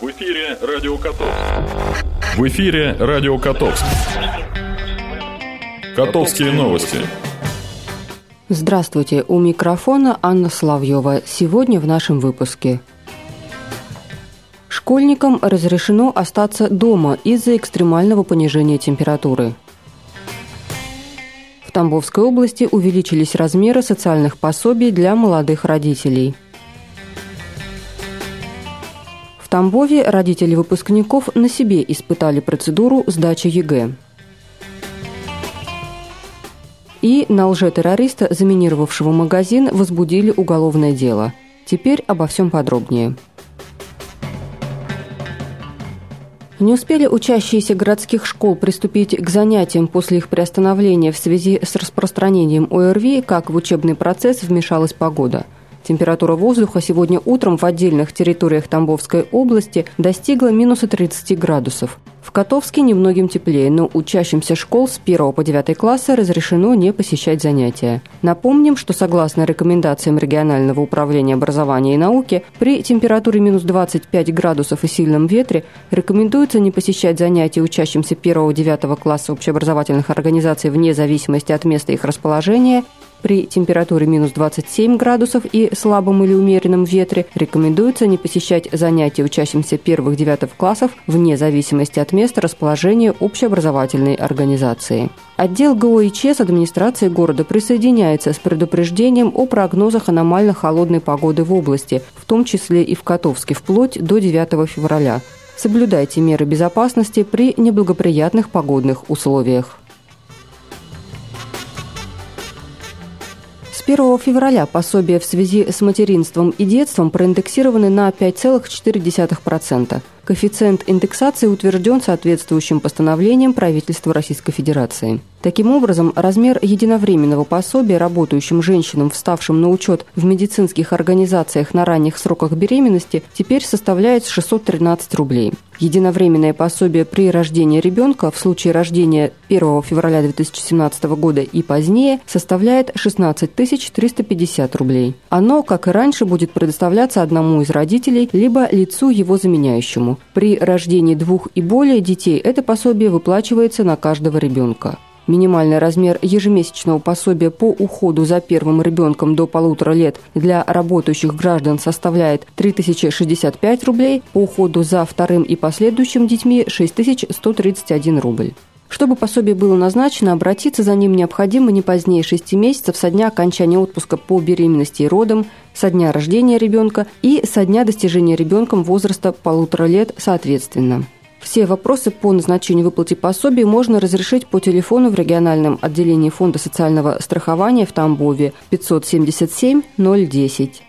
В эфире Радио Котовск. В эфире Радио Котовск. Котовские новости. Здравствуйте, у микрофона Анна Славьева. Сегодня в нашем выпуске. Школьникам разрешено остаться дома из-за экстремального понижения температуры. В Тамбовской области увеличились размеры социальных пособий для молодых родителей – В Тамбове родители выпускников на себе испытали процедуру сдачи ЕГЭ. И на лжетеррориста, заминировавшего магазин, возбудили уголовное дело. Теперь обо всем подробнее. Не успели учащиеся городских школ приступить к занятиям после их приостановления в связи с распространением ОРВИ, как в учебный процесс вмешалась погода – Температура воздуха сегодня утром в отдельных территориях Тамбовской области достигла минуса 30 градусов. В Котовске немногим теплее, но учащимся школ с 1 по 9 класса разрешено не посещать занятия. Напомним, что согласно рекомендациям регионального управления образования и науки, при температуре минус 25 градусов и сильном ветре рекомендуется не посещать занятия учащимся 1-9 класса общеобразовательных организаций вне зависимости от места их расположения при температуре минус 27 градусов и слабом или умеренном ветре рекомендуется не посещать занятия учащимся первых-девятых классов вне зависимости от места расположения общеобразовательной организации. Отдел ГОИЧС администрации города присоединяется с предупреждением о прогнозах аномально холодной погоды в области, в том числе и в Котовске, вплоть до 9 февраля. Соблюдайте меры безопасности при неблагоприятных погодных условиях. 1 февраля пособия в связи с материнством и детством проиндексированы на 5,4%. Коэффициент индексации утвержден соответствующим постановлением правительства Российской Федерации. Таким образом, размер единовременного пособия работающим женщинам, вставшим на учет в медицинских организациях на ранних сроках беременности, теперь составляет 613 рублей. Единовременное пособие при рождении ребенка в случае рождения 1 февраля 2017 года и позднее составляет 16 350 рублей. Оно, как и раньше, будет предоставляться одному из родителей, либо лицу его заменяющему. При рождении двух и более детей это пособие выплачивается на каждого ребенка. Минимальный размер ежемесячного пособия по уходу за первым ребенком до полутора лет для работающих граждан составляет 3065 рублей, по уходу за вторым и последующим детьми 6131 рубль. Чтобы пособие было назначено, обратиться за ним необходимо не позднее 6 месяцев со дня окончания отпуска по беременности и родам, со дня рождения ребенка и со дня достижения ребенком возраста полутора лет соответственно. Все вопросы по назначению выплаты пособий можно разрешить по телефону в региональном отделении Фонда социального страхования в Тамбове 577 010.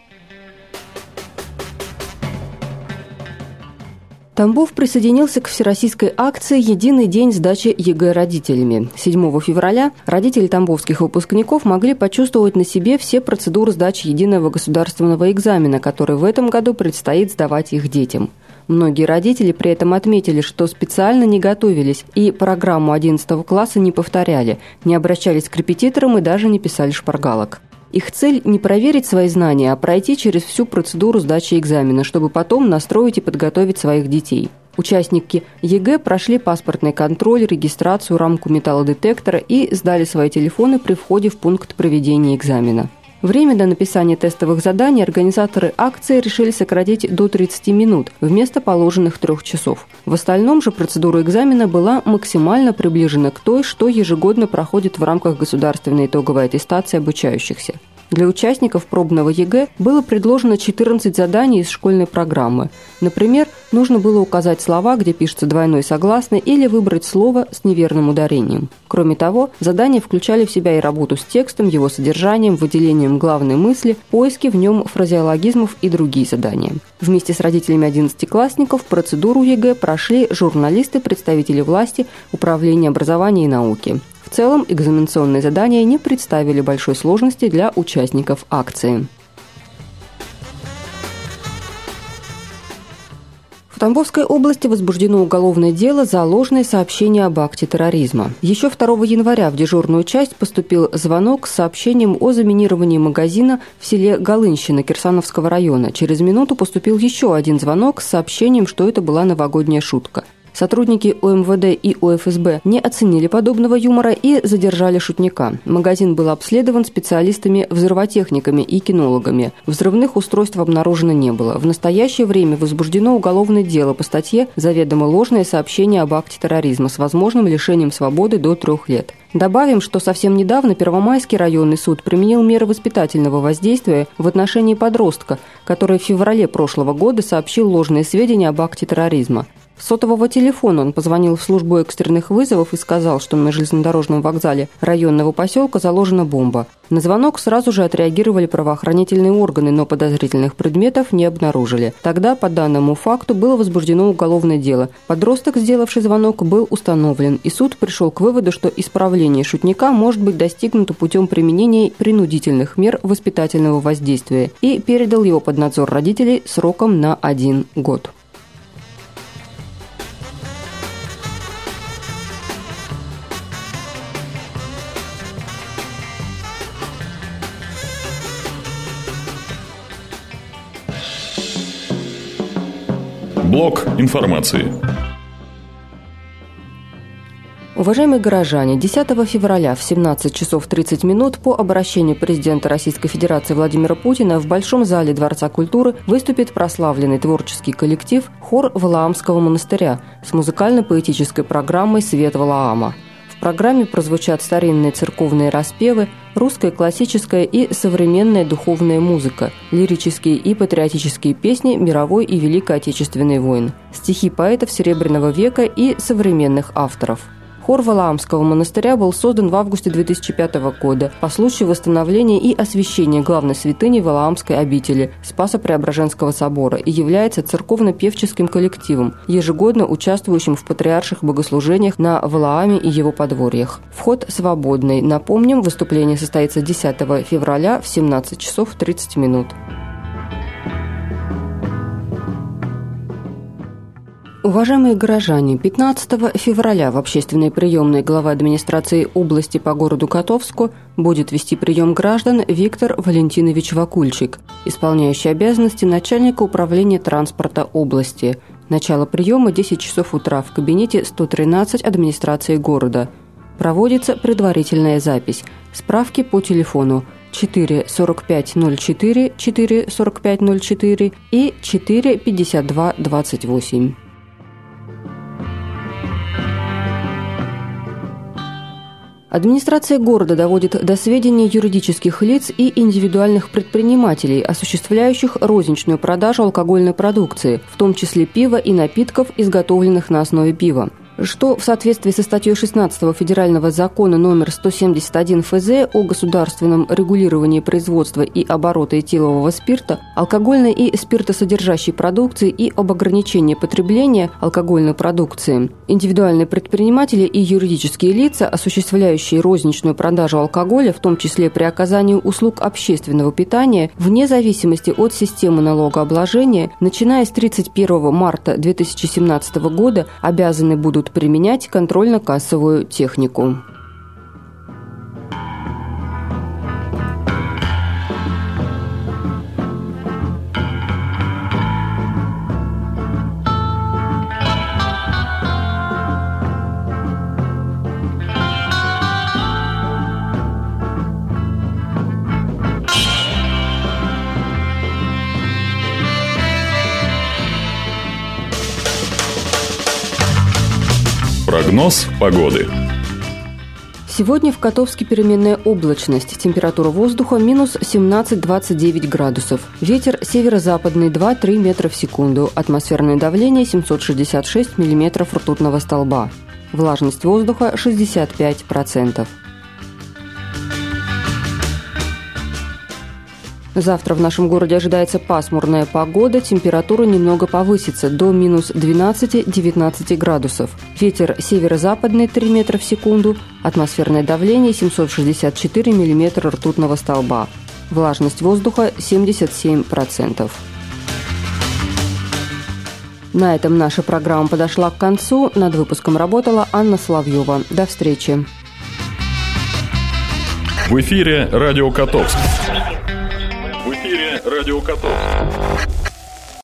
Тамбов присоединился к всероссийской акции «Единый день сдачи ЕГЭ родителями». 7 февраля родители тамбовских выпускников могли почувствовать на себе все процедуры сдачи единого государственного экзамена, который в этом году предстоит сдавать их детям. Многие родители при этом отметили, что специально не готовились и программу 11 класса не повторяли, не обращались к репетиторам и даже не писали шпаргалок. Их цель не проверить свои знания, а пройти через всю процедуру сдачи экзамена, чтобы потом настроить и подготовить своих детей. Участники ЕГЭ прошли паспортный контроль, регистрацию, рамку металлодетектора и сдали свои телефоны при входе в пункт проведения экзамена. Время до написания тестовых заданий организаторы акции решили сократить до 30 минут вместо положенных трех часов. В остальном же процедура экзамена была максимально приближена к той, что ежегодно проходит в рамках государственной итоговой аттестации обучающихся. Для участников пробного ЕГЭ было предложено 14 заданий из школьной программы. Например, нужно было указать слова, где пишется двойной согласный, или выбрать слово с неверным ударением. Кроме того, задания включали в себя и работу с текстом, его содержанием, выделением главной мысли, поиски в нем фразеологизмов и другие задания. Вместе с родителями 11-классников процедуру ЕГЭ прошли журналисты, представители власти, Управления образования и науки. В целом, экзаменационные задания не представили большой сложности для участников акции. В Тамбовской области возбуждено уголовное дело за ложные сообщения об акте терроризма. Еще 2 января в дежурную часть поступил звонок с сообщением о заминировании магазина в селе Голынщина Кирсановского района. Через минуту поступил еще один звонок с сообщением, что это была новогодняя шутка. Сотрудники ОМВД и ОФСБ не оценили подобного юмора и задержали шутника. Магазин был обследован специалистами-взрывотехниками и кинологами. Взрывных устройств обнаружено не было. В настоящее время возбуждено уголовное дело по статье «Заведомо ложное сообщение об акте терроризма» с возможным лишением свободы до трех лет. Добавим, что совсем недавно Первомайский районный суд применил меры воспитательного воздействия в отношении подростка, который в феврале прошлого года сообщил ложные сведения об акте терроризма. Сотового телефона он позвонил в службу экстренных вызовов и сказал, что на железнодорожном вокзале районного поселка заложена бомба. На звонок сразу же отреагировали правоохранительные органы, но подозрительных предметов не обнаружили. Тогда, по данному факту, было возбуждено уголовное дело. Подросток, сделавший звонок, был установлен, и суд пришел к выводу, что исправление шутника может быть достигнуто путем применения принудительных мер воспитательного воздействия и передал его под надзор родителей сроком на один год. Блок информации. Уважаемые горожане, 10 февраля в 17 часов 30 минут по обращению президента Российской Федерации Владимира Путина в Большом зале Дворца культуры выступит прославленный творческий коллектив «Хор Валаамского монастыря» с музыкально-поэтической программой «Свет Валаама» программе прозвучат старинные церковные распевы, русская классическая и современная духовная музыка, лирические и патриотические песни мировой и Великой Отечественной войн, стихи поэтов Серебряного века и современных авторов – Хор Валаамского монастыря был создан в августе 2005 года по случаю восстановления и освящения главной святыни Валаамской обители Спаса Преображенского собора и является церковно-певческим коллективом, ежегодно участвующим в патриарших богослужениях на Валааме и его подворьях. Вход свободный. Напомним, выступление состоится 10 февраля в 17 часов 30 минут. Уважаемые горожане, 15 февраля в общественной приемной глава администрации области по городу Котовску будет вести прием граждан Виктор Валентинович Вакульчик, исполняющий обязанности начальника управления транспорта области. Начало приема 10 часов утра в кабинете 113 администрации города. Проводится предварительная запись. Справки по телефону 4 4504 4 4504 и 4 52 28. Администрация города доводит до сведения юридических лиц и индивидуальных предпринимателей, осуществляющих розничную продажу алкогольной продукции, в том числе пива и напитков, изготовленных на основе пива что в соответствии со статьей 16 Федерального закона номер 171 ФЗ о государственном регулировании производства и оборота этилового спирта, алкогольной и спиртосодержащей продукции и об ограничении потребления алкогольной продукции, индивидуальные предприниматели и юридические лица, осуществляющие розничную продажу алкоголя, в том числе при оказании услуг общественного питания, вне зависимости от системы налогообложения, начиная с 31 марта 2017 года обязаны будут применять контрольно-кассовую технику. Прогноз погоды. Сегодня в Котовске переменная облачность. Температура воздуха минус 17-29 градусов. Ветер северо-западный 2-3 метра в секунду. Атмосферное давление 766 миллиметров ртутного столба. Влажность воздуха 65%. Завтра в нашем городе ожидается пасмурная погода, температура немного повысится до минус 12-19 градусов. Ветер северо-западный 3 метра в секунду, атмосферное давление 764 миллиметра ртутного столба. Влажность воздуха 77%. На этом наша программа подошла к концу. Над выпуском работала Анна Соловьева. До встречи. В эфире «Радио Котовск». «Радио Котовск».